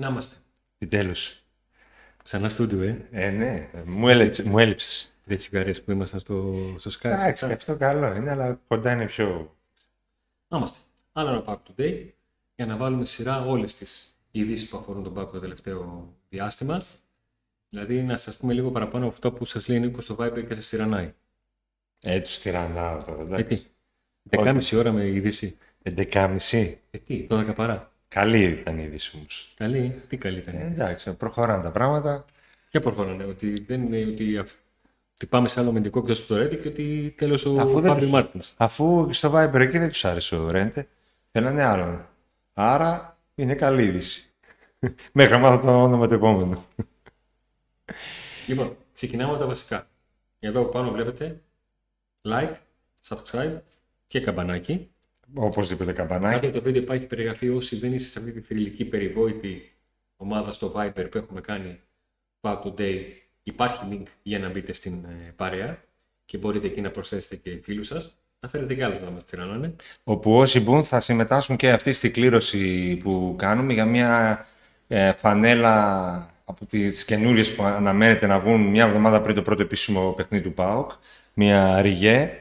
Να είμαστε. Επιτέλου. Ξανά στούντιο, ε. Ε, ναι, μου έλειψε. Μου έλειψες. Δεν τσιγαρίες που ήμασταν στο, στο Skype. Εντάξει, αυτό καλό είναι, αλλά κοντά είναι πιο. Να είμαστε. Άλλο ένα Pack Today για να βάλουμε σειρά όλες τις ειδήσεις που αφορούν τον Pack το τελευταίο διάστημα. Δηλαδή να σας πούμε λίγο παραπάνω από αυτό που σας λέει Νίκος στο Viber και σα τυραννάει. Ε, τους τυραννάω τώρα. Ε, Εντάξει. τι. 10.30 ώρα με είδηση. 11.30. Ε, τι, 12 παρά. Καλή ήταν η είδηση όμως. Καλή, τι καλή ήταν. Ε, εντάξει, προχωράνε τα πράγματα. Ποια προχωράνε, ότι δεν είναι ότι, αυ- ότι πάμε σε άλλο μεντικό εκτός του Reddit και ότι τέλος Αφού ο δεν Παύλος τους- Μάρτινς. Αφού στο Viber εκεί δεν τους άρεσε ο Ρέντε, θέλανε άλλον. Άρα είναι καλή είδηση. Μέχρι να μάθω το όνομα του επόμενου. Λοιπόν, ξεκινάμε με τα βασικά. Εδώ πάνω βλέπετε like, subscribe και καμπανάκι. Οπωσδήποτε Κάτω καμπανάκι. από το βίντεο υπάρχει περιγραφή όσοι δεν είστε σε αυτή τη θρηλυκή περιβόητη ομάδα στο Viber που έχουμε κάνει Pack Today. Υπάρχει link για να μπείτε στην ε, παρέα και μπορείτε εκεί να προσθέσετε και φίλους σας. Να φέρετε κι άλλους να μας τυραννάνε. Όπου όσοι μπουν θα συμμετάσχουν και αυτή στη κλήρωση που κάνουμε για μια ε, φανέλα από τις καινούριες που αναμένεται να βγουν μια εβδομάδα πριν το πρώτο επίσημο παιχνίδι του ΠΑΟΚ. Μια ριγέ,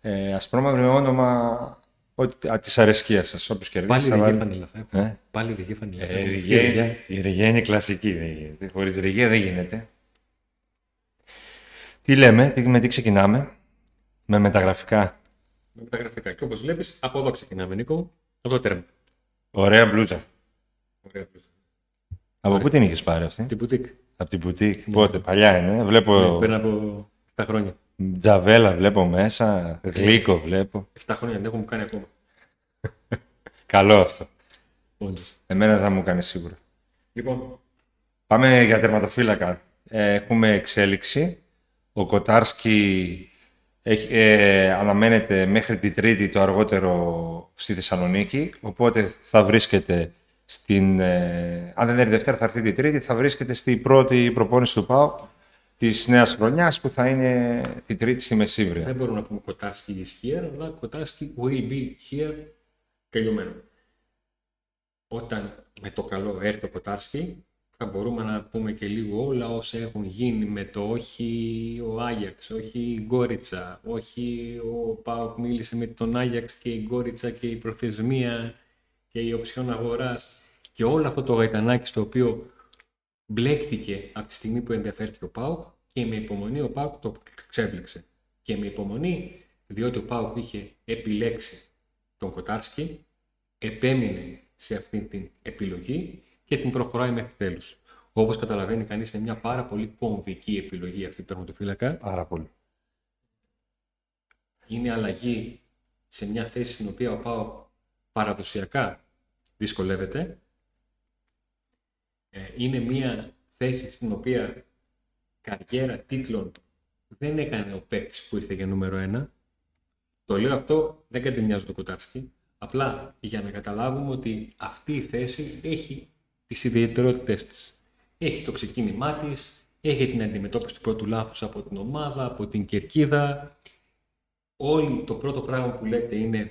ε, ασπρόμαυρη με όνομα ότι, α, της αρεσκίας σας. Όποιος κερδίσει Πάλι θα ρηγή βάλει. φανέλα θα έχουμε. Ε; Πάλι ρηγή φανέλα. Ε, θα έχουμε. ριγέ, Τι ρηγιά; η ριγέ είναι κλασική, δεν γίνεται. Χωρίς ριγέ δεν γίνεται. Τι λέμε, τι, με τι ξεκινάμε; Με μεταγραφικά. Με τα γραφικά. Και όπως βλέπεις, από εδώ ξεκινάμε Νίκο μου, από το τέρμα. Ωραία μπλούζα. Ωραία. Από πού την είχες πάρει αυτή; Την μπουτίκ. Από την μπουτίκ. Πότε, παλιά είναι. Βλέπω Ναι, Πριν από 7 χρόνια. Τζαβέλα, βλέπω μέσα. Γλύκο βλέπω. 7 χρόνια δεν έχουμε κάνει ακόμα. Καλό αυτό. Όντως. Εμένα θα μου κάνει σίγουρα. Λοιπόν, Πάμε για τερματοφύλακα. Ε, Έχουμε εξέλιξη. Ο Κοτάρσκι έχει, ε, αναμένεται μέχρι την Τρίτη το αργότερο στη Θεσσαλονίκη. Οπότε θα βρίσκεται στην... ε, αν δεν έρθει Δευτέρα θα έρθει την Τρίτη. Θα βρίσκεται στη πρώτη προπόνηση του ΠΑΟ της νέας χρονιάς που θα είναι την Τρίτη στη Μεσίβρια. δεν μπορούμε να πούμε Κοτάρσκι is here, αλλά Κοτάρσκι will be here τελειωμένο. Όταν με το καλό έρθει ο Κοτάρσκι, θα μπορούμε να πούμε και λίγο όλα όσα έχουν γίνει με το όχι ο Άγιαξ, όχι η Γκόριτσα, όχι ο Πάοκ μίλησε με τον Άγιαξ και η Γκόριτσα και η προθεσμία και η οψιόν αγοράς και όλο αυτό το γαϊτανάκι στο οποίο μπλέκτηκε από τη στιγμή που ενδιαφέρθηκε ο Πάουκ και με υπομονή ο Πάουκ το ξέβλεξε. Και με υπομονή, διότι ο Πάουκ είχε επιλέξει τον Κοτάρσκι, επέμεινε σε αυτή την επιλογή και την προχωράει μέχρι τέλους. Όπως καταλαβαίνει κανείς, είναι μια πάρα πολύ κομβική επιλογή αυτή του τερματοφύλακα. Πάρα πολύ. Είναι αλλαγή σε μια θέση στην οποία ο Πάουκ παραδοσιακά δυσκολεύεται. Ε, είναι μια θέση στην οποία καριέρα τίτλων δεν έκανε ο παίκτης που ήρθε για νούμερο ένα. Το λέω αυτό, δεν κατεμοιάζω το Κοτάρσκι. Απλά για να καταλάβουμε ότι αυτή η θέση έχει τις ιδιαιτερότητες της. Έχει το ξεκίνημά της, έχει την αντιμετώπιση του πρώτου λάθους από την ομάδα, από την κερκίδα. Όλοι το πρώτο πράγμα που λέτε είναι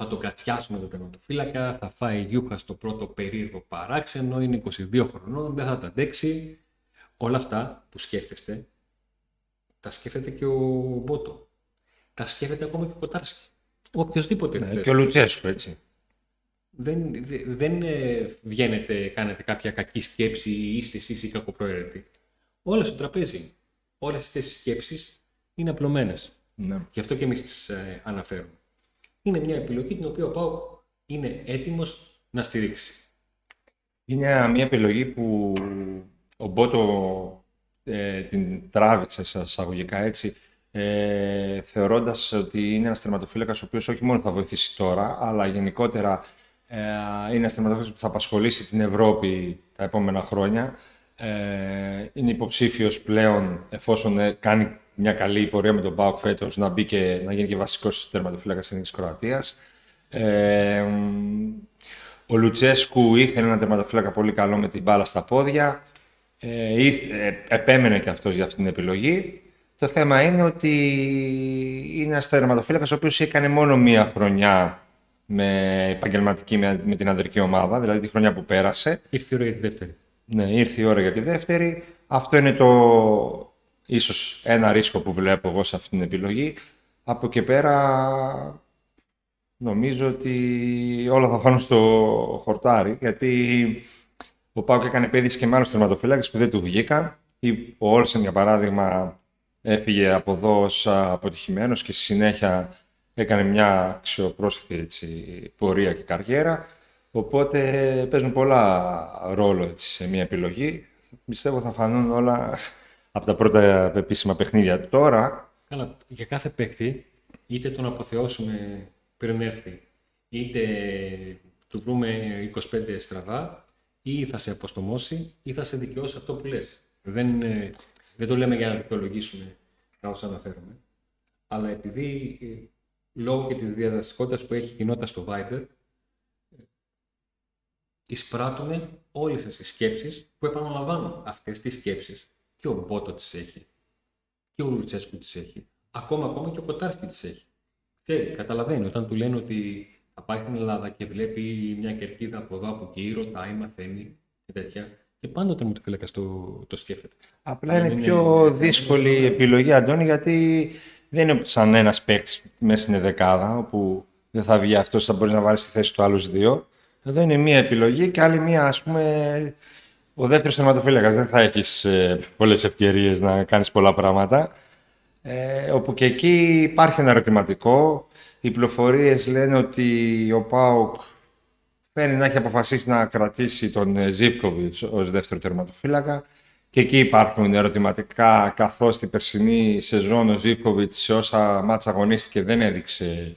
θα τον κατσιάσουμε τον τερματοφύλακα, θα φάει γιούχα στο πρώτο περίεργο παράξενο, είναι 22 χρονών, δεν θα τα αντέξει. Όλα αυτά που σκέφτεστε, τα σκέφτεται και ο Μπότο. Τα σκέφτεται ακόμα και ο Κοτάρσκι. Οποιοςδήποτε Ναι, θέλει. και ο Λουτσέσκου, έτσι. Δεν, δε- δεν ε, βγαίνετε, κάνετε κάποια κακή σκέψη ή είστε εσείς οι κακοπροαίρετοι. Όλα στο τραπέζι. Όλες αυτές οι σκέψεις είναι απλωμένες. Ναι. Γι' αυτό και εμείς τις ε, αναφέρουμε. Είναι μια επιλογή την οποία ο Πάουκ είναι έτοιμος να στηρίξει. Είναι μια επιλογή που ο Μπότο ε, την τράβηξε σε εισαγωγικά έτσι, ε, θεωρώντας ότι είναι ένας τερματοφύλακας ο οποίος όχι μόνο θα βοηθήσει τώρα, αλλά γενικότερα ε, είναι ένας τερματοφύλακας που θα απασχολήσει την Ευρώπη τα επόμενα χρόνια. Ε, είναι υποψήφιος πλέον, εφόσον ε, κάνει μια καλή πορεία με τον ΠΑΟΚ φέτος, να, μπει και, να γίνει και βασικός τερματοφύλακας της Κροατίας. Ε, ο Λουτσέσκου ήθελε ένα τερματοφύλακα πολύ καλό με την μπάλα στα πόδια. Ε, ήθε- ε, επέμενε και αυτός για αυτή την επιλογή. Το θέμα είναι ότι είναι ένας τερματοφύλακας ο οποίος έκανε μόνο μία χρονιά με επαγγελματική, με, με την ανδρική ομάδα, δηλαδή τη χρονιά που πέρασε. Ήρθε η ώρα για τη δεύτερη. Ναι, ήρθε η ώρα για τη δεύτερη. Αυτό είναι το ίσως ένα ρίσκο που βλέπω εγώ σε αυτή την επιλογή. Από εκεί πέρα νομίζω ότι όλα θα φάνουν στο χορτάρι, γιατί ο Πάουκ έκανε πέδηση και με άλλους τερματοφύλακες που δεν του βγήκαν. Ο Όλσεν, για παράδειγμα, έφυγε από εδώ ως αποτυχημένος και στη συνέχεια έκανε μια αξιοπρόσεκτη έτσι, πορεία και καριέρα. Οπότε παίζουν πολλά ρόλο έτσι, σε μια επιλογή. Πιστεύω θα φανούν όλα από τα πρώτα επίσημα παιχνίδια. Τώρα... Καλά, για κάθε παίκτη, είτε τον αποθεώσουμε πριν έρθει, είτε του βρούμε 25 στραβά, ή θα σε αποστομώσει, ή θα σε δικαιώσει αυτό που λες. Δεν, δεν το λέμε για να δικαιολογήσουμε τα όσα αναφέρουμε. Αλλά επειδή ε, λόγω και της διαδραστικότητας που έχει η κοινότητα στο Viber, εισπράττουμε όλες τις σκέψεις που επαναλαμβάνουν αυτές τις σκέψεις. Και ο Μπότο τις έχει. Και ο Λουτσέσκου τις έχει. Ακόμα, ακόμα και ο Κοτάρσκι τις έχει. Ξέρει, καταλαβαίνει όταν του λένε ότι θα πάει στην Ελλάδα και βλέπει μια κερκίδα από εδώ, από εκεί, ρωτάει, μαθαίνει και τέτοια. Και πάντοτε μου το φύλακα το, το σκέφτεται. Απλά είναι, πιο δύσκολη η επιλογή, Αντώνη, γιατί δεν είναι σαν ένας παίκτης μέσα στην δεκάδα, όπου δεν θα βγει αυτός, θα μπορεί να βάλει στη θέση του άλλους δύο. Εδώ είναι μία επιλογή και άλλη μία, ας πούμε, ο δεύτερος θεματοφύλακας. Δεν θα έχεις ε, πολλές ευκαιρίες να κάνεις πολλά πράγματα. Ε, όπου και εκεί υπάρχει ένα ερωτηματικό. Οι πληροφορίες λένε ότι ο ΠΑΟΚ φαίνεται να έχει αποφασίσει να κρατήσει τον ε, Ζίπκοβιτς ως δεύτερο τερματοφύλακα. Και εκεί υπάρχουν ερωτηματικά, καθώς την περσινή σεζόν ο Ζίπκοβιτς σε όσα μάτσα αγωνίστηκε δεν έδειξε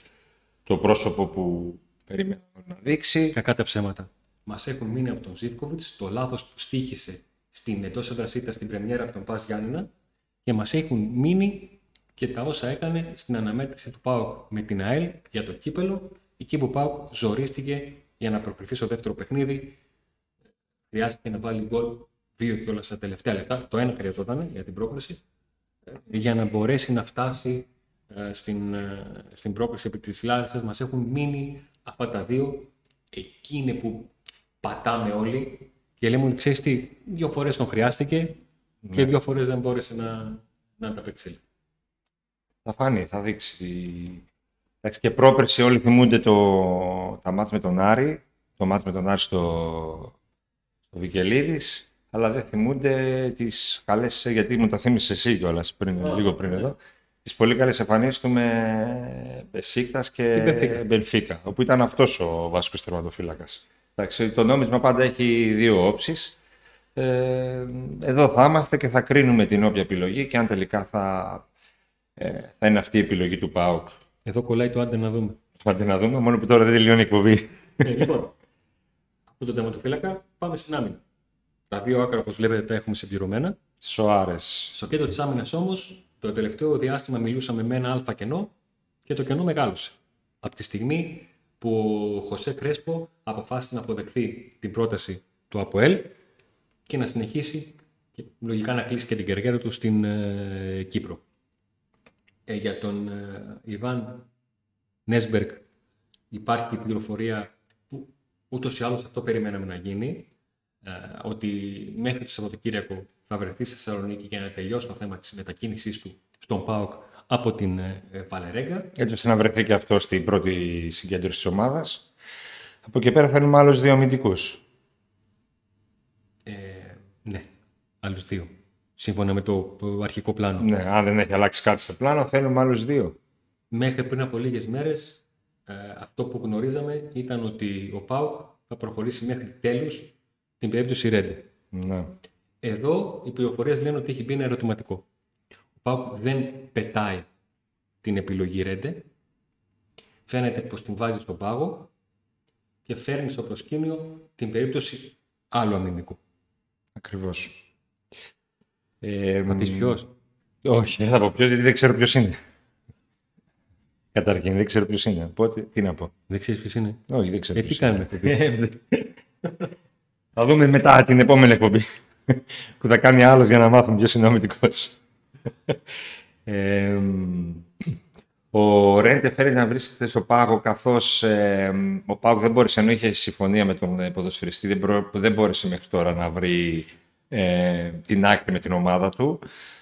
το πρόσωπο που περίμενα να δείξει. Κακά τα ψέματα. Μας έχουν μείνει από τον Ζήφκοβιτς το λάθος που στήχησε στην εντός έδρας στην πρεμιέρα από τον Πας Γιάννηνα και μας έχουν μείνει και τα όσα έκανε στην αναμέτρηση του ΠΑΟΚ με την ΑΕΛ για το κύπελο, εκεί που ο ΠΑΟΚ ζορίστηκε για να προκριθεί στο δεύτερο παιχνίδι. Χρειάστηκε να βάλει γκολ δύο και όλα στα τελευταία λεπτά. Το ένα χρειαζόταν για την πρόκληση, ε, για να μπορέσει να φτάσει ε, στην, ε, στην πρόκληση επί της Λάρισας. Μας έχουν μείνει αυτά τα δύο. Εκεί είναι που πατάμε όλοι και λέμε ότι ξέρεις τι, δύο φορές τον χρειάστηκε και ναι. δύο φορές δεν μπόρεσε να, να τα απεξέλθει. Θα φάνει, θα δείξει. Εντάξει, και πρόπερση όλοι θυμούνται το, τα μάτς με τον Άρη, το μάτς με τον Άρη στο, στο Βικελίδης, αλλά δεν θυμούνται τις καλές, γιατί μου το θύμισες εσύ κιόλας πριν, λίγο πριν εδώ, τις πολύ καλές εμφανίσεις του με Μπεσίκτας και Μπενφίκα, όπου ήταν αυτός ο βασικός τερματοφύλακας. Εντάξει, το νόμισμα πάντα έχει δύο όψεις. Ε, εδώ θα είμαστε και θα κρίνουμε την όποια επιλογή και αν τελικά θα, ε, θα είναι αυτή η επιλογή του ΠΑΟΚ. Εδώ κολλάει το άντε να δούμε. Το άντε να δούμε, μόνο που τώρα δεν τελειώνει η εκπομπή. Ε, λοιπόν, από τον τερματοφύλακα πάμε στην άμυνα. Τα δύο άκρα, όπως βλέπετε, τα έχουμε συμπληρωμένα. Σοάρες. Στο κέντρο της άμυνας όμως, το τελευταίο διάστημα μιλούσαμε με ένα αλφα κενό και το κενό μεγάλωσε. Από τη στιγμή που ο Χωσέ Κρέσπο αποφάσισε να αποδεχθεί την πρόταση του ΑΠΟΕΛ και να συνεχίσει και λογικά να κλείσει και την καριέρα του στην ε, Κύπρο. Ε, για τον ε, Ιβάν Νέσμπεργκ υπάρχει πληροφορία που ούτως ή άλλως αυτό περιμέναμε να γίνει, ε, ότι μέχρι το Σαββατοκύριακο θα βρεθεί στη Θεσσαλονίκη για να τελειώσει το θέμα της μετακίνησής του στον ΠΑΟΚ από την ε, Βαλερέγκα. Έτσι ώστε να βρεθεί και αυτός στην πρώτη συγκέντρωση της ομάδας. Από εκεί πέρα θέλουμε άλλους δύο αμυντικούς. Ε, ναι, άλλους δύο. Σύμφωνα με το αρχικό πλάνο. Ναι, αν δεν έχει αλλάξει κάτι στο πλάνο, θέλουμε άλλους δύο. Μέχρι πριν από λίγες μέρες, ε, αυτό που γνωρίζαμε ήταν ότι ο ΠΑΟΚ θα προχωρήσει μέχρι τέλους την περίπτωση Ρέντε. Ναι. Εδώ οι πληροφορίες λένε ότι έχει μπει ένα ερωτηματικό. Πάουκ δεν πετάει την επιλογή Ρέντε, φαίνεται πως την βάζει στον πάγο και φέρνει στο προσκήνιο την περίπτωση άλλου αμυντικού. Ακριβώς. Ε, θα πεις ποιος; Όχι, δεν θα πω ποιος, γιατί δεν ξέρω ποιος είναι. Καταρχήν, δεν ξέρω ποιος είναι. Οπότε, τι να πω. Δεν ξέρεις ποιος είναι; Όχι, δεν ξέρω ε, τι κάνουμε. θα δούμε μετά την επόμενη εκπομπή που θα κάνει άλλος για να μάθουμε ποιος είναι ο αμυντικός. Ο Ρέντε φέρεται να βρίσκεται στο πάγο καθώς ε, ο ΠΑΟΚ δεν μπόρεσε, ενώ είχε συμφωνία με τον ε, ποδοσφαιριστή, δεν, μπρο, δεν μπόρεσε μέχρι τώρα να βρει ε, την άκρη με την ομάδα του.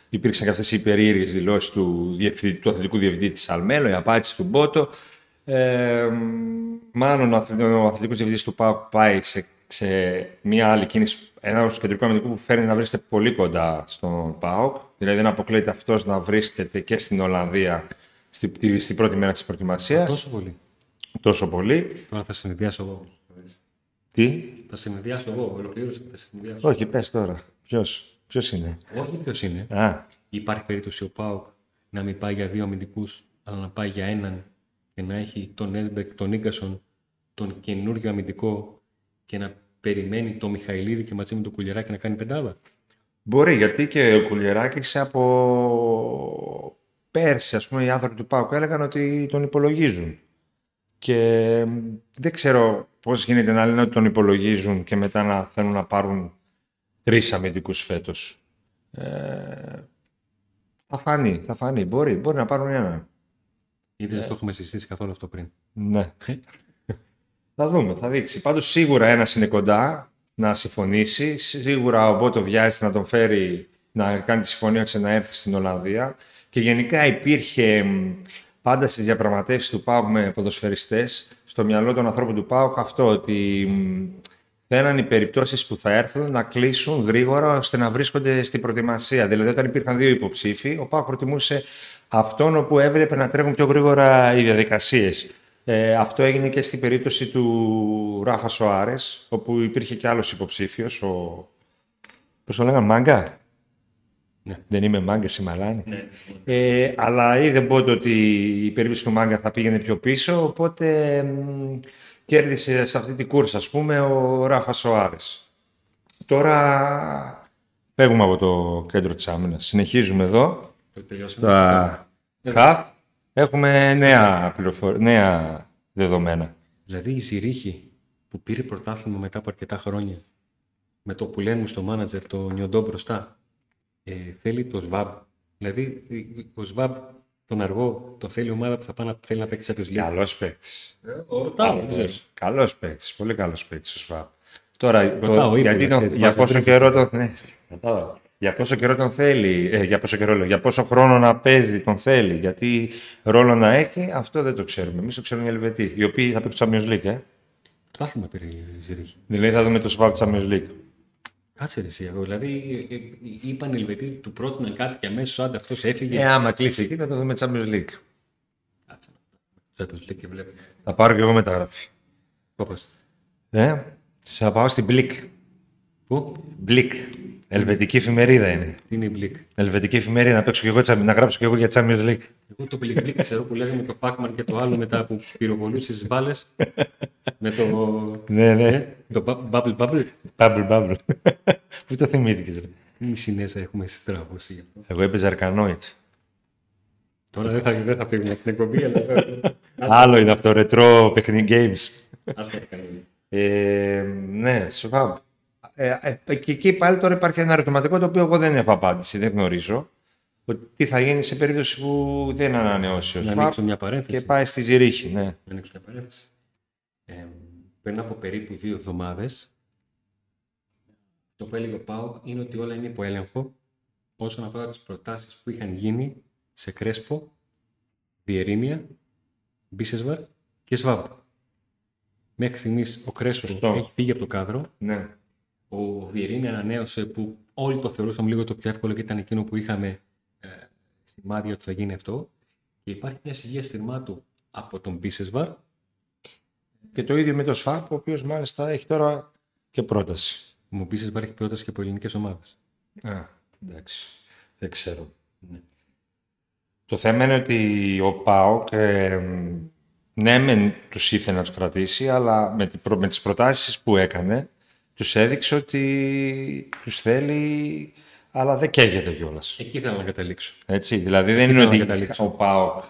Υπήρξαν και αυτές οι περίεργες δηλώσεις του, του αθλητικού διευθυντή της Αλμέλο, η απάντηση του Μπότο. Ε, μάλλον ο αθλητικός διευθυντής του ΠΑΟΚ πάει σε, σε μια άλλη κίνηση, ένα κεντρικό αμυντικό που φέρεται να βρίσκεται πολύ κοντά στον ΠΑΟΚ. Δηλαδή δεν αποκλείεται αυτός να βρίσκεται και στην Ολλανδία στην, στην πρώτη μέρα της προετοιμασίας. Τόσο πολύ. Τόσο πολύ. Τώρα θα συνδυάσω εγώ. Τι; Θα συνδυάσω εγώ. Ολοκλήρωσε θα συνδυάσω. Όχι, πες τώρα. Ποιος, ποιος είναι; Όχι ποιος είναι. Α, Υπάρχει περίπτωση ο Πάοκ να μην πάει για δύο αμυντικούς, αλλά να πάει για έναν και να έχει τον Έσμπερκ, τον Νίκασον, τον καινούριο αμυντικό και να περιμένει το Μιχαηλίδη και μαζί με τον Κουλιεράκη να κάνει πεντάδα; μπορεί, γιατί και ο Κουλιεράκης από πέρσι, ας πούμε, οι άνθρωποι του ΠΑΟΚ έλεγαν ότι τον υπολογίζουν. Και μ, δεν ξέρω πώς γίνεται να λένε ότι τον υπολογίζουν και μετά να θέλουν να πάρουν τρεις αμυντικούς φέτος. Ε, θα φανεί, θα φανεί. Μπορεί, μπορεί να πάρουν έναν. Ήδη δεν το έχουμε συζητήσει καθόλου αυτό πριν. Ναι. θα δούμε, θα δείξει. Πάντως σίγουρα ένας είναι κοντά να συμφωνήσει. Σίγουρα ο Μπότο βιάζεται να τον φέρει να κάνει τη συμφωνία και να έρθει στην Ολλανδία. Και γενικά υπήρχε μ, πάντα στις διαπραγματεύσεις του ΠΑΟΚ με ποδοσφαιριστές στο μυαλό των ανθρώπων του ΠΑΟΚ αυτό ότι μ, θέλαν οι περιπτώσεις που θα έρθουν να κλείσουν γρήγορα ώστε να βρίσκονται στην προετοιμασία. Δηλαδή όταν υπήρχαν δύο υποψήφοι, ο ΠΑΟΚ προτιμούσε αυτόν όπου έβλεπε να τρέχουν πιο γρήγορα οι διαδικασίες. Ε, αυτό έγινε και στην περίπτωση του Ράφα Σοάρες, όπου υπήρχε και άλλος υποψήφιος, ο... πώς το λέγανε, Μάγκα; Ναι. Δεν είμαι Μάγκας, η Μαλάνη. Ε, αλλά είδε πότε ότι η περίπτωση του Μάγκα θα πήγαινε πιο πίσω, οπότε μ, κέρδισε σε αυτή την κούρσα, ας πούμε, ο Ράφα Σοάρες. Τώρα φεύγουμε από το κέντρο της άμυνας. Συνεχίζουμε εδώ, Το τελειώσαμε. στα ΧΑΦ. Έχουμε νέα, πληροφορ... νέα δεδομένα. Δηλαδή η Ζηρίχη που πήρε πρωτάθλημα μετά από αρκετά χρόνια με το που λένε στο μάνατζερ το Νιοντό μπροστά ε, θέλει το ΣΒΑΜ. Δηλαδή ο ΣΒΑΜ τον αργό το θέλει η ομάδα που θα πάει να θέλει να παίξει Champions League. Καλός παίκτης. Ο Ρωτάω, δεν ξέρω. Καλός παίκτης, πολύ καλός παίκτης ο Σβάμπ. Τώρα, Ρωτάω, το- ήρθε, γιατί τον- ξέρεις, για βάζει πόσο τρεις. καιρό τον... Ναι, κατάλαβα. Για πόσο καιρό τον θέλει, ε, για πόσο καιρό λέω, για πόσο χρόνο να παίζει τον θέλει, γιατί ρόλο να έχει, αυτό δεν το ξέρουμε. Εμείς το ξέρουμε οι Ελβετοί, οι οποίοι θα παίξουν Champions League, ε. Πρωτάθλημα πήρε η Ζυρίχη. Δηλαδή θα δούμε το Σβάμπ Champions League. Κάτσε ρε εσύ, εγώ. Δηλαδή ε, ε, είπαν οι Ελβετοί, του πρότειναν κάτι και αμέσως άντε αυτός έφυγε. Ε, άμα κλείσει εκεί θα το δούμε Champions League. Κάτσε. Champions League και βλέπει. Θα πάρω και εγώ μεταγραφή. Κόπας. Ε, θα πάω στην Blick. Πού; Blick. Ελβετική εφημερίδα είναι. Τι είναι η Blick. Ελβετική εφημερίδα να, παίξω και εγώ, Champions- να γράψω και εγώ για Champions League. Εγώ το Blick Blick ξέρω που λέγαμε το Πάκμαν και το άλλο μετά που πυροβολούσε τις μπάλες. με το. Ναι, ναι. ε, το bu- Bubble Bubble. Bubble, bubble. Πού το θυμήθηκες, ρε; Τι μισή έχουμε συστραβώσει γι' αυτό. Εγώ έπαιζα Αρκανόιτ. Τώρα δεν θα, δεν θα φύγουμε από την εκπομπή, αλλά. θα- Άλλο είναι αυτό, ρετρό παιχνίδι games. Ας το κάνουμε. Ε, ναι, Σβάμπ. Ε, ε, και εκεί πάλι τώρα υπάρχει ένα ερωτηματικό το οποίο εγώ δεν έχω απάντηση, δεν γνωρίζω. Ότι τι θα γίνει σε περίπτωση που δεν ανανεώσει ο Να Σβάμπ ανοίξω μια παρένθεση. και πάει στη Ζηρίχη. Ναι. Να ανοίξω μια παρένθεση. Ε, πριν από περίπου δύο εβδομάδες, το που έλεγε ο Πάουκ είναι ότι όλα είναι υπό έλεγχο όσον αφορά τις προτάσεις που είχαν γίνει σε Κρέσπο, Διερήνια, Μπίσεσβαρ και Σβάμπ. Μέχρι στιγμής ο Κρέσπος Σωστό. έχει φύγει από το κάδρο. ναι. Ο Βιερίνη ανανέωσε που όλοι το θεωρούσαμε λίγο το πιο εύκολο και ήταν εκείνο που είχαμε ε, σημάδια ότι θα γίνει αυτό. Και υπάρχει μια σιγεία στηρμάτου από τον Μπίσεσβαρ Και το ίδιο με το Σβάμπ, ο οποίος μάλιστα έχει τώρα και πρόταση. Μου πει υπάρχει πρόταση και από ελληνικές ομάδες. Α, εντάξει. Δεν ξέρω. Το θέμα είναι ότι ο ΠΑΟΚ, ε, ναι, μεν τους ήθελε να τους κρατήσει, αλλά με, την προ- με τις προτάσεις που έκανε, τους έδειξε ότι τους θέλει, αλλά δεν καίγεται κιόλας. Εκεί θέλω να καταλήξω. Έτσι, δηλαδή δεν είναι θέλω να ότι καταλήξω. ο ΠΑΟΚ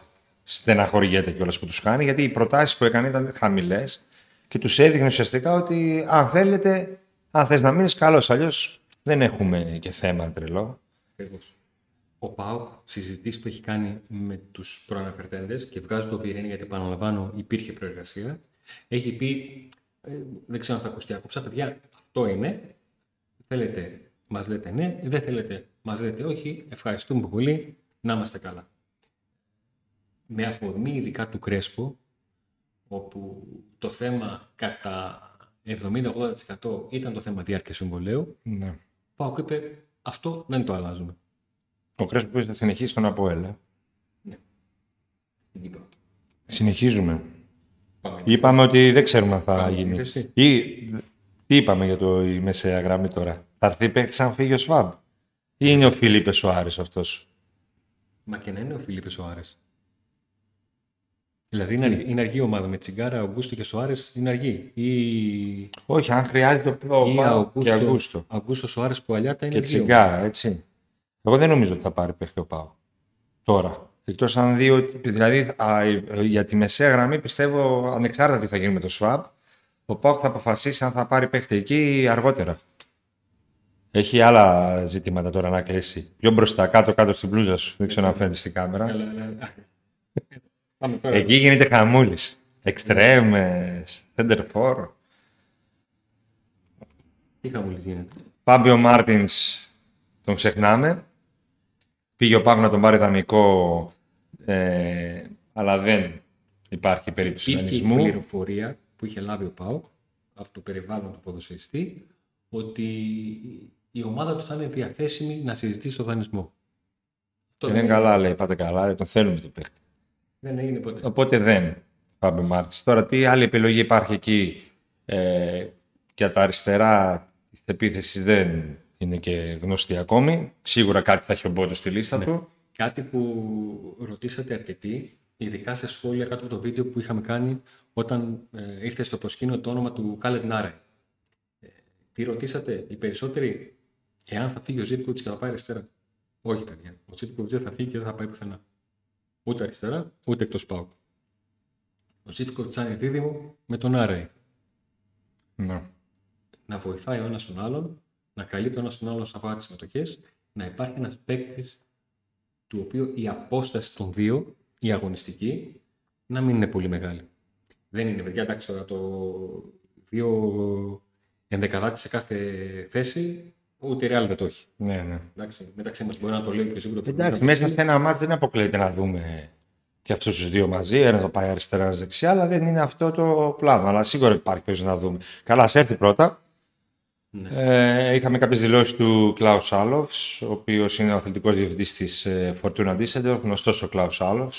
στεναχωριέται κιόλας που τους χάνει, γιατί οι προτάσεις που έκανε ήταν χαμηλές και τους έδειχνε ουσιαστικά ότι αν θέλετε, αν θες να μείνεις, καλώς, αλλιώς δεν έχουμε και θέμα τρελό. Ακριβώς. ο ΠΑΟΚ συζητήσει που έχει κάνει με τους προαναφερθέντες και βγάζει το Βιερίνη γιατί επαναλαμβάνω υπήρχε προεργασία. Έχει πει, ε, δεν ξέρω αν θα ακουστεί άκουψα, παιδιά, αυτό είναι. Θέλετε, μας λέτε ναι, δεν θέλετε, μας λέτε όχι. Ευχαριστούμε πολύ, να είμαστε καλά. Με αφορμή ειδικά του Κρέσπο, όπου το θέμα κατά 70-80% ήταν το θέμα διάρκειας συμβολέου, Ναι. ΠΑΟΚ είπε αυτό δεν το αλλάζουμε. Ο Κρέσπος θα συνεχίσει τον ΑΠΟΕΛ. ε. Την Κύπρο. Συνεχίζουμε. Πάμε. Είπαμε ότι δεν ξέρουμε αν θα Πάμε, γίνει. εσύ. Ή, τι είπαμε για το η μεσαία γραμμή τώρα; Θα έρθει παίκτης αν φύγει ο Σβάμπ; Ή είναι ο Φίλιππες ο Άρης αυτός; Μα και να είναι ο Φίλιππες Σοάρες. Δηλαδή είναι, αργή, είναι αργή η ομάδα με Τσιγκάρα, Αγκούστο και Σοάρες είναι αργή; Ή, Όχι, αν χρειάζεται ο ή Πάο και Αγκούστο. Αγκούστο Σοάρες που αλιάτα είναι Και αργή. τσιγκάρα, έτσι. Εγώ δεν νομίζω ότι θα πάρει παίκτη ο Πάο. Τώρα. Εκτός αν δει ότι. Δηλαδή α, για τη μεσαία γραμμή πιστεύω ανεξάρτητα τι θα γίνει με το ΣΒΑΠ, ο Πάο θα αποφασίσει αν θα πάρει παίκτη εκεί ή αργότερα. Έχει άλλα ζητήματα τώρα να κλείσει. Πιο μπροστά, κάτω-κάτω στην μπλούζα σου. Δεν ξέρω αν φαίνεται στην κάμερα. Καλά, καλά. Πάμε τώρα. Εκεί γίνεται χαμούλης. Εξτρέμ, center for. Τι χαμούλης γίνεται; Φάμπιο Μαρτίνς τον ξεχνάμε. Πήγε ο ΠΑΟΚ να τον πάρει δανεικό, ε, αλλά δεν υπάρχει περίπτωση Υπήρχε η δανεισμού. πληροφορία που είχε λάβει ο ΠΑΟΚ από το περιβάλλον του ποδοσφαιριστή ότι η ομάδα του θα είναι διαθέσιμη να συζητήσει το δανεισμό. Αυτό Και δεν δεν καλά, λέει. Πάτε καλά, λέει, τον θέλουμε τον παίχτη. Δεν έγινε ποτέ. Οπότε δεν. Φάμπιο Μαρτίνς. Τώρα, τι άλλη επιλογή υπάρχει εκεί ε, για τα αριστερά της επίθεσης δεν είναι και γνωστή ακόμη. Σίγουρα κάτι θα έχει ο Μπότος στη λίστα του. Κάτι που ρωτήσατε αρκετοί, ειδικά σε σχόλια κάτω από το βίντεο που είχαμε κάνει όταν ε, ήρθε στο προσκήνιο το όνομα του Κάλετ Νάρε. Ε, τι ρωτήσατε, οι περισσότεροι, εάν θα φύγει ο Ζήτκοβιτς και θα πάει αριστερά; Όχι, παιδιά. Ο Ζήτκοβιτς δεν θα φύγει και δεν θα πάει πουθενά. Ούτε αριστερά, ούτε εκτός ΠΑΟΚ. Ο Ζήτκοβιτς θα είναι δίδυμο με τον Άρεϊ. Ναι. Να βοηθάει ο ένας τον άλλον, να καλύπτει ο ένας τον άλλον σαν τις συμμετοχές, να υπάρχει ένας παίκτης του οποίου η απόσταση των δύο, η αγωνιστική, να μην είναι πολύ μεγάλη. Δεν είναι, παιδιά, εντάξει τώρα το δύο ενδεκαδάτη σε κάθε θέση, ούτε η Real δεν το έχει. ναι, ναι. Εντάξει, μεταξύ μας μπορεί να το λέει και σίγουρα. Εντάξει, μέσα σε ένα μάτι δεν αποκλείεται να δούμε και αυτούς τους δύο μαζί. Ένα θα πάει αριστερά, ένα δεξιά, αλλά δεν είναι αυτό το πλάνο. Αλλά σίγουρα υπάρχει περίπτωση να δούμε. Καλά, α έρθει πρώτα. Ναι. Ε, είχαμε κάποιες δηλώσεις του Κλάους Άλοφ, ο οποίος είναι ο αθλητικός διευθυντής της ε, Fortuna Düsseldorf, γνωστός ο Κλάους Άλοφ.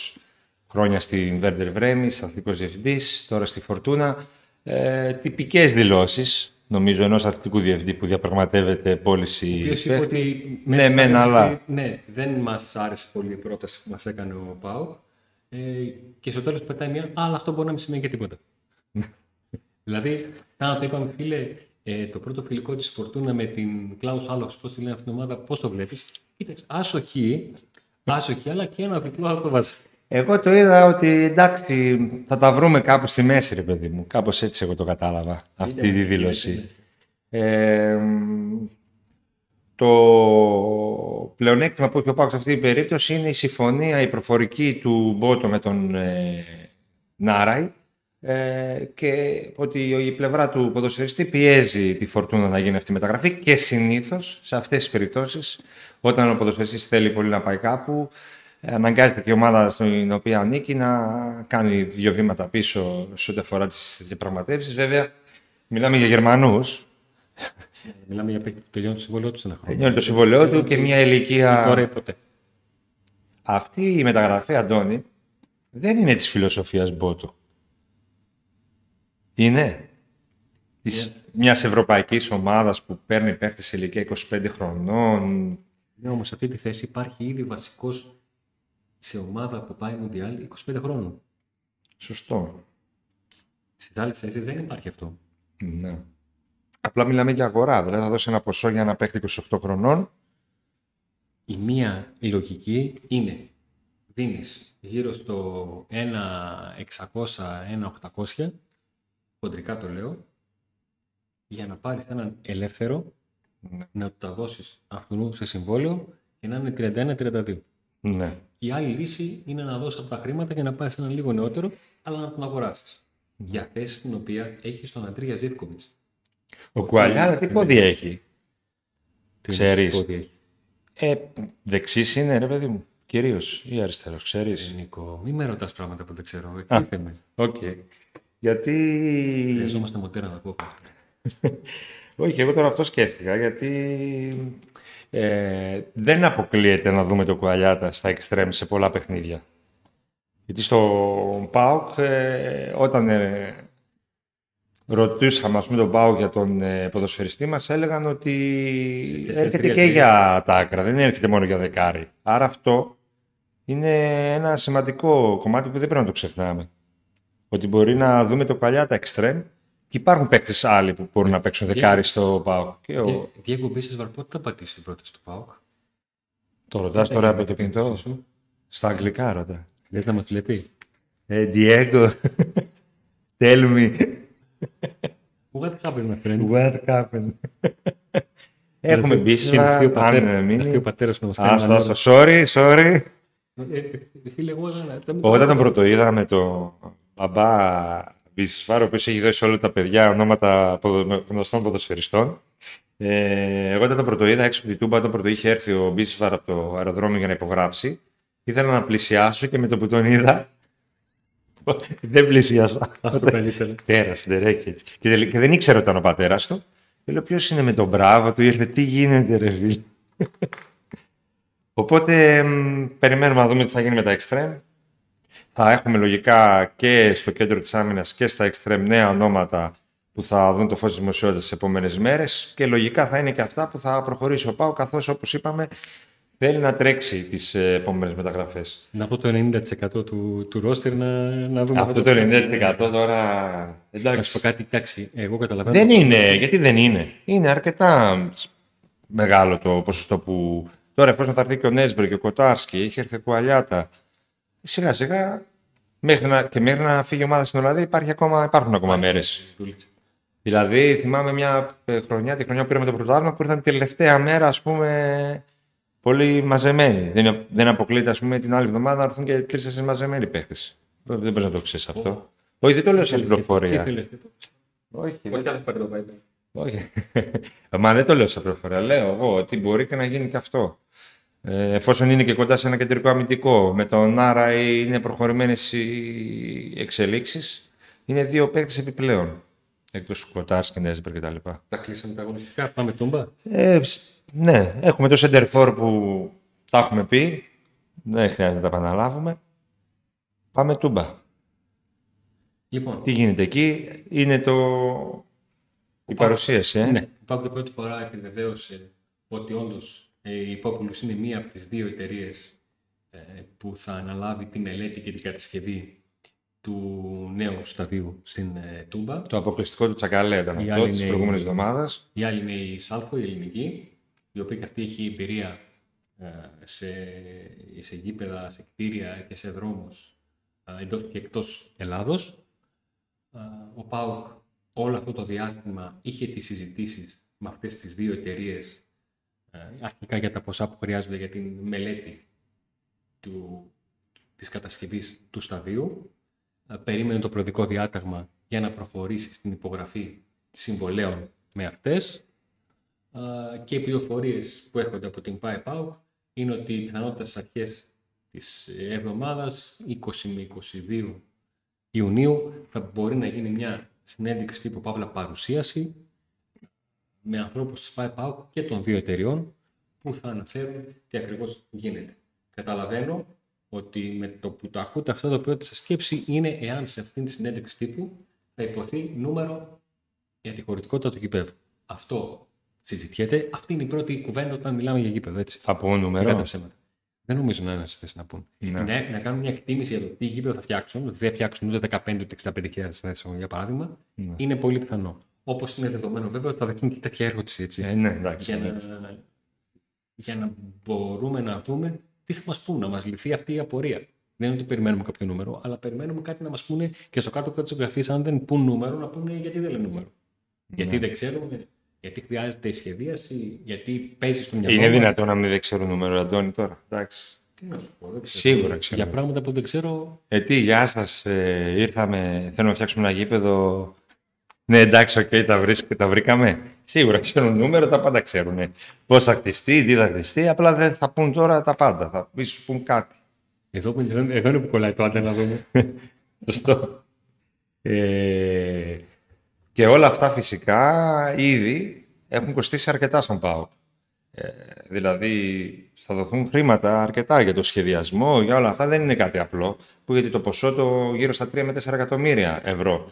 Χρόνια στην Werder Βρέμι, αθλητικός διευθυντής, τώρα στη Fortuna. Ε, Τυπικές δηλώσεις, νομίζω, ενός αθλητικού διευθυντή που διαπραγματεύεται πώληση. Ο οποίος είπε παίχτη. ότι Ναι, μέσα μεν, στα- αλλά. Ναι, δεν μας άρεσε πολύ η πρόταση που μας έκανε ο ΠΑΟΚ ε, και στο τέλος πετάει μια, αλλά αυτό μπορεί να μην σημαίνει και τίποτα. δηλαδή, σαν να το είπαμε φίλε, ε, το πρώτο φιλικό της Φορτούνα με την Κλάους Άλοξ, πώς τη λένε αυτήν την ομάδα, πώς το βλέπεις; Κοίταξε, άσοχη, άσοχη, αλλά και ένα διπλό θα το βάζεις. Εγώ το είδα ότι εντάξει, θα τα βρούμε κάπου στη μέση, ρε παιδί μου. Κάπως έτσι εγώ το κατάλαβα, αυτή τη δήλωση. Ε, το πλεονέκτημα που έχει ο Πάκος σε αυτή την περίπτωση είναι η συμφωνία, η προφορική του Μπότο με τον ε, Νάραη ε, και ότι η πλευρά του ποδοσφαιριστή πιέζει τη Φορτούνα να γίνει αυτή η μεταγραφή και συνήθως σε αυτές τις περιπτώσεις όταν ο ποδοσφαιριστής θέλει πολύ να πάει κάπου ε, αναγκάζεται και η ομάδα στην οποία ανήκει να κάνει δύο βήματα πίσω σε ό,τι αφορά τις διαπραγματεύσεις. Βέβαια, μιλάμε για Γερμανούς. Μιλάμε για παίκτη που τελειώνει το συμβόλαιό τους σε ένα χρόνο. Τελειώνει το συμβολέο του και μια ηλικία... Τώρα ή ποτέ. Αυτή η μεταγραφή, Αντώνη, δεν είναι της φιλοσοφίας Μπότο. Είναι της μιας ευρωπαϊκής ομάδας που παίρνει παίχτη σε ηλικία 25 χρονών. Ναι, όμως σε αυτή τη θέση υπάρχει ήδη βασικός σε ομάδα που πάει Μουντιάλ 25 χρόνων. Σωστό. Στις άλλες θέσεις δεν υπάρχει αυτό. Ναι. Απλά μιλάμε για αγορά. Δηλαδή θα δώσει ένα ποσό για ένα παίχτη 28 χρονών. Η μία λογική είναι δίνεις γύρω στο 1.600-1.800, χοντρικά το λέω, για να πάρεις έναν ελεύθερο, Ναι. να του τα δώσεις αυτού σε συμβόλαιο και να είναι 31-32. Ναι. Η άλλη λύση είναι να δώσεις αυτά τα χρήματα και να πάει σε ένα λίγο νεότερο, αλλά να τον αγοράσεις. Για θέση την οποία έχεις τον Αντρία Ζίβκοβιτς. Ο Κουαλιάρα τι πόδι έχει; Ξέρεις; Πόδι έχει; Ε, δεξής είναι, ρε παιδί μου. Κυρίως ή αριστερός, ξέρεις; Ε, Νίκο, μην με ρωτάς πράγματα που δεν ξέρω. Εκπλήττε με. Οκ. Γιατί... Χρειαζόμαστε μοτέρα να πω αυτό. Όχι, εγώ τώρα αυτό σκέφτηκα, γιατί ε, δεν αποκλείεται να δούμε το Κουαλιάτα στα εξτρέμ σε πολλά παιχνίδια. Γιατί στο ΠΑΟΚ, ε, όταν ε, ρωτούσαμε ας πούμε, τον ΠΑΟΚ για τον ε, ποδοσφαιριστή μας, έλεγαν ότι ποιες έρχεται και περιφέρειες για τα άκρα, δεν έρχεται μόνο για δεκάρι. Άρα αυτό είναι ένα σημαντικό κομμάτι που δεν πρέπει να το ξεχνάμε. Ότι μπορεί να δούμε το Κουαλιάτα εξτρέμ και υπάρχουν παίκτε άλλοι που μπορούν να παίξουν δεκάρι στο ΠΑΟΚ. Και ο... Διέγκο Μπίσες Βαρπότε θα πατήσει την πρόταση του ΠΑΟΚ. Το ρωτάς τώρα από το Ε, κινητό σου. Στα αγγλικά ρωτά. Λες να μας τη λέει Ε, Diego, tell me What happened, my friend. what happened. Έχουμε μπει Και να έρθει ο αν πατέρας- ε, να έρθει ο μείνει. πατέρας να μας κάνει Άστο, ένα άστο, sorry, sorry. Ε, ε, Φίλε, εγώ δεν... δεν- Όταν τον πρωτοείδα με το μπαμπά Μπισφάρο, ο οποίος έχει δώσει όλα τα παιδιά ονόματα ποδο- γνωστών ποδοσφαιριστών, ε, εγώ όταν τον πρωτοείδα έξω από την Τούμπα, όταν πρώτο είχε έρθει ο Μπίσφαρ από το αεροδρόμιο για να υπογράψει, ήθελα να πλησιάσω και με το που τον είδα, δεν πλησιάσα. Ας το καλύτερο. Πατέρα, ντερέκι έτσι. Και, τελ- και δεν ήξερα ότι ήταν ο πατέρας του. Και λέω, ποιος είναι με τον μπράβο του, ήρθε, τι γίνεται, ρε φίλε; Οπότε μ, περιμένουμε να δούμε τι θα γίνει με τα extreme. Θα έχουμε λογικά και στο κέντρο της άμυνας και στα extreme νέα ονόματα που θα δουν το φως της δημοσιότητας τις επόμενες μέρες και λογικά θα είναι και αυτά που θα προχωρήσει ο Πάου καθώς όπως είπαμε θέλει να τρέξει τις ε, επόμενες μεταγραφές. Να πω το 90% του, του roster να, να δούμε. Αυτό το 90% τώρα... Να σου Εντάξει. πω κάτι, εντάξει, εγώ καταλαβαίνω. Δεν είναι, γιατί δεν είναι. Είναι αρκετά μεγάλο το ποσοστό που. Τώρα, εφόσον θα έρθει και ο Νέσμπερ και ο Κοτάρσκι, είχε έρθει ο Κουαλιάτα. Σιγά σιγά, μέχρι να, και μέχρι να φύγει η ομάδα στην Ολλανδία, υπάρχει ακόμα, υπάρχουν ακόμα μέρες. Δούλεψε. Δηλαδή, θυμάμαι μια ε, χρονιά, τη χρονιά που πήραμε το πρωτάθλημα, που ήρθαν τελευταία μέρα, ας πούμε, πολύ μαζεμένοι. Δεν, δεν αποκλείεται, ας πούμε, την άλλη εβδομάδα να έρθουν και τρει-τέσσερι μαζεμένοι παίχτε. Δεν μπορείς να το ξέρεις αυτό. Όχι, δεν το λέω σαν Τι πληροφορία. θέλεις και το. Όχι, Όχι, δεν πάρει το Viber. όχι. Μα δεν το λέω σαν πληροφορία. Λέω εγώ ότι μπορεί και να γίνει και αυτό. Ε, εφόσον είναι και κοντά σε ένα κεντρικό αμυντικό, με τον Άρα είναι προχωρημένες οι εξελίξεις, είναι δύο παίκτες επιπλέον. Εκτός Κοτάρ και Νέσμπερ κτλ. Τα κλείσαμε τα αγωνιστικά. Πάμε τούμπα. Ε, ψ, ναι, έχουμε το center for που τα έχουμε πει. Δεν χρειάζεται να τα επαναλάβουμε. Πάμε τούμπα. Λοιπόν, Τι γίνεται εκεί, είναι το... η παρουσίαση. Ε; ναι, η Πάγκο πρώτη φορά επιβεβαίωσε ότι όντως η Populous είναι μία από τις δύο εταιρείες που θα αναλάβει τη μελέτη και την κατασκευή του νέου σταδίου στην ε, Τούμπα. Το αποκλειστικό του Τσακαλέ ήταν Η αυτό άλλη της είναι προηγούμενης η- εβδομάδας. Η άλλη είναι η Σάλκο, η ελληνική, η οποία και αυτή έχει εμπειρία ε, σε, σε γήπεδα, σε κτίρια και σε δρόμους ε, εντός και εκτός Ελλάδος. Ε, Ο ΠΑΟΚ όλο αυτό το διάστημα είχε τις συζητήσεις με αυτές τις δύο εταιρείες ε, αρχικά για τα ποσά που χρειάζονται για την μελέτη του, της κατασκευής του σταδίου. Ε, Περίμενε το προεδρικό διάταγμα για να προχωρήσει στην υπογραφή συμβολέων με αυτές. Ε, Και οι πληροφορίες που έρχονται από την ΠΑΕΠΑΟΚ είναι ότι πιθανότητα στις αρχές της εβδομάδας, 20 με 22 Ιουνίου, θα μπορεί να γίνει μια συνέντευξη τύπου Παύλα παρουσίαση με ανθρώπους της ΠΑΕΠΑΟΚ και των δύο εταιριών που θα αναφέρουν τι ακριβώς γίνεται. Καταλαβαίνω ότι με το που το ακούτε αυτό το οποίο σας σκέψη είναι εάν σε αυτήν τη συνέντευξη τύπου θα υποθεί νούμερο για τη χωρητικότητα του γηπέδου. Αυτό συζητιέται. Αυτή είναι η πρώτη κουβέντα όταν μιλάμε για γήπεδο, έτσι. Θα πω Κατά νούμερο. ψέματα. Δεν νομίζω να είναι στη θέση να πούν. Ναι. Να, να κάνουν μια εκτίμηση για το τι γήπεδο θα φτιάξουν, ότι δεν θα φτιάξουν ούτε 15 ούτε 65.000 έτσι, για παράδειγμα, Ναι. είναι πολύ πιθανό. Όπως είναι δεδομένο βέβαια ότι θα δεχτούν και τέτοια ερώτηση. Έτσι, Ε, ναι, εντάξει. για, εντάξει. να, για να μπορούμε να δούμε τι θα μας πούν, να μας λυθεί αυτή η απορία. Δεν είναι ότι περιμένουμε κάποιο νούμερο, αλλά περιμένουμε κάτι να μας πούνε και στο κάτω-κάτω της γραφής, αν δεν πούν νούμερο, να πούνε γιατί δεν λένε νούμερο. Γιατί δεν ξέρουμε Γιατί χρειάζεται η σχεδίαση, γιατί παίζει στο μυαλό Είναι μας. δυνατόν να μην δεν ξέρω νούμερο, Αντώνη, τώρα; Εντάξει. Τι να σου πω, δεν ξέρω. Σίγουρα ξέρω. Για πράγματα που δεν ξέρω, Ε, τι, γεια σας, ε, ήρθαμε, θέλουμε να φτιάξουμε ένα γήπεδο. Ναι, εντάξει, οκ, τα, βρίσκ- τα βρήκαμε. Σίγουρα ξέρουν νούμερο, τα πάντα ξέρουν. Πώς θα χτιστεί, τι θα χτιστεί, απλά δεν θα πούν τώρα τα πάντα, θα ίσως πούν κάτι. εδώ, που- εδώ, εδώ είναι που κολλάει το άντε να δούμε. Σωστό. Ε, και όλα αυτά φυσικά ήδη έχουν κοστίσει αρκετά στον ΠΑΟΚ. Ε, δηλαδή θα δοθούν χρήματα αρκετά για το σχεδιασμό, για όλα αυτά δεν είναι κάτι απλό. Που γιατί το ποσό το γύρω στα 3 με 4 εκατομμύρια ευρώ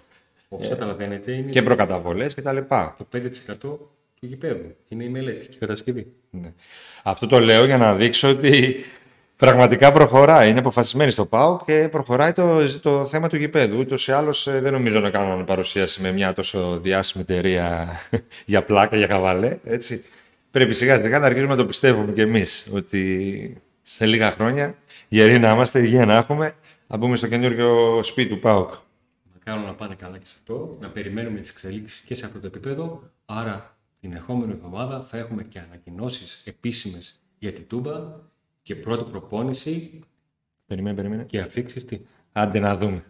Όπως καταλαβαίνετε, είναι και προκαταβολές κτλ. το 5% του γηπέδου. Είναι η μελέτη και η κατασκευή. Ναι. Αυτό το λέω για να δείξω ότι πραγματικά προχωράει. Είναι αποφασισμένη στο ΠΑΟ και προχωράει το, το θέμα του γηπέδου. Ούτως ή άλλως δεν νομίζω να κάνουν παρουσίαση με μια τόσο διάσημη εταιρεία για πλάκα, για χαβαλέ. Έτσι. Πρέπει σιγά σιγά να αρχίσουμε να το πιστεύουμε κι εμείς ότι σε λίγα χρόνια γεροί να είμαστε, υγεία να έχουμε, να μπούμε στο καινούριο σπίτι του ΠΑΟΚ. Να κάνουμε να πάνε καλά και σε αυτό, να περιμένουμε τις εξελίξεις και σε αυτό το επίπεδο. Άρα την ερχόμενη εβδομάδα θα έχουμε και ανακοινώσεις επίσημες για την Τούμπα και πρώτη προπόνηση Περιμένε, περιμένε. και αφήξεις τι. Άντε να δούμε.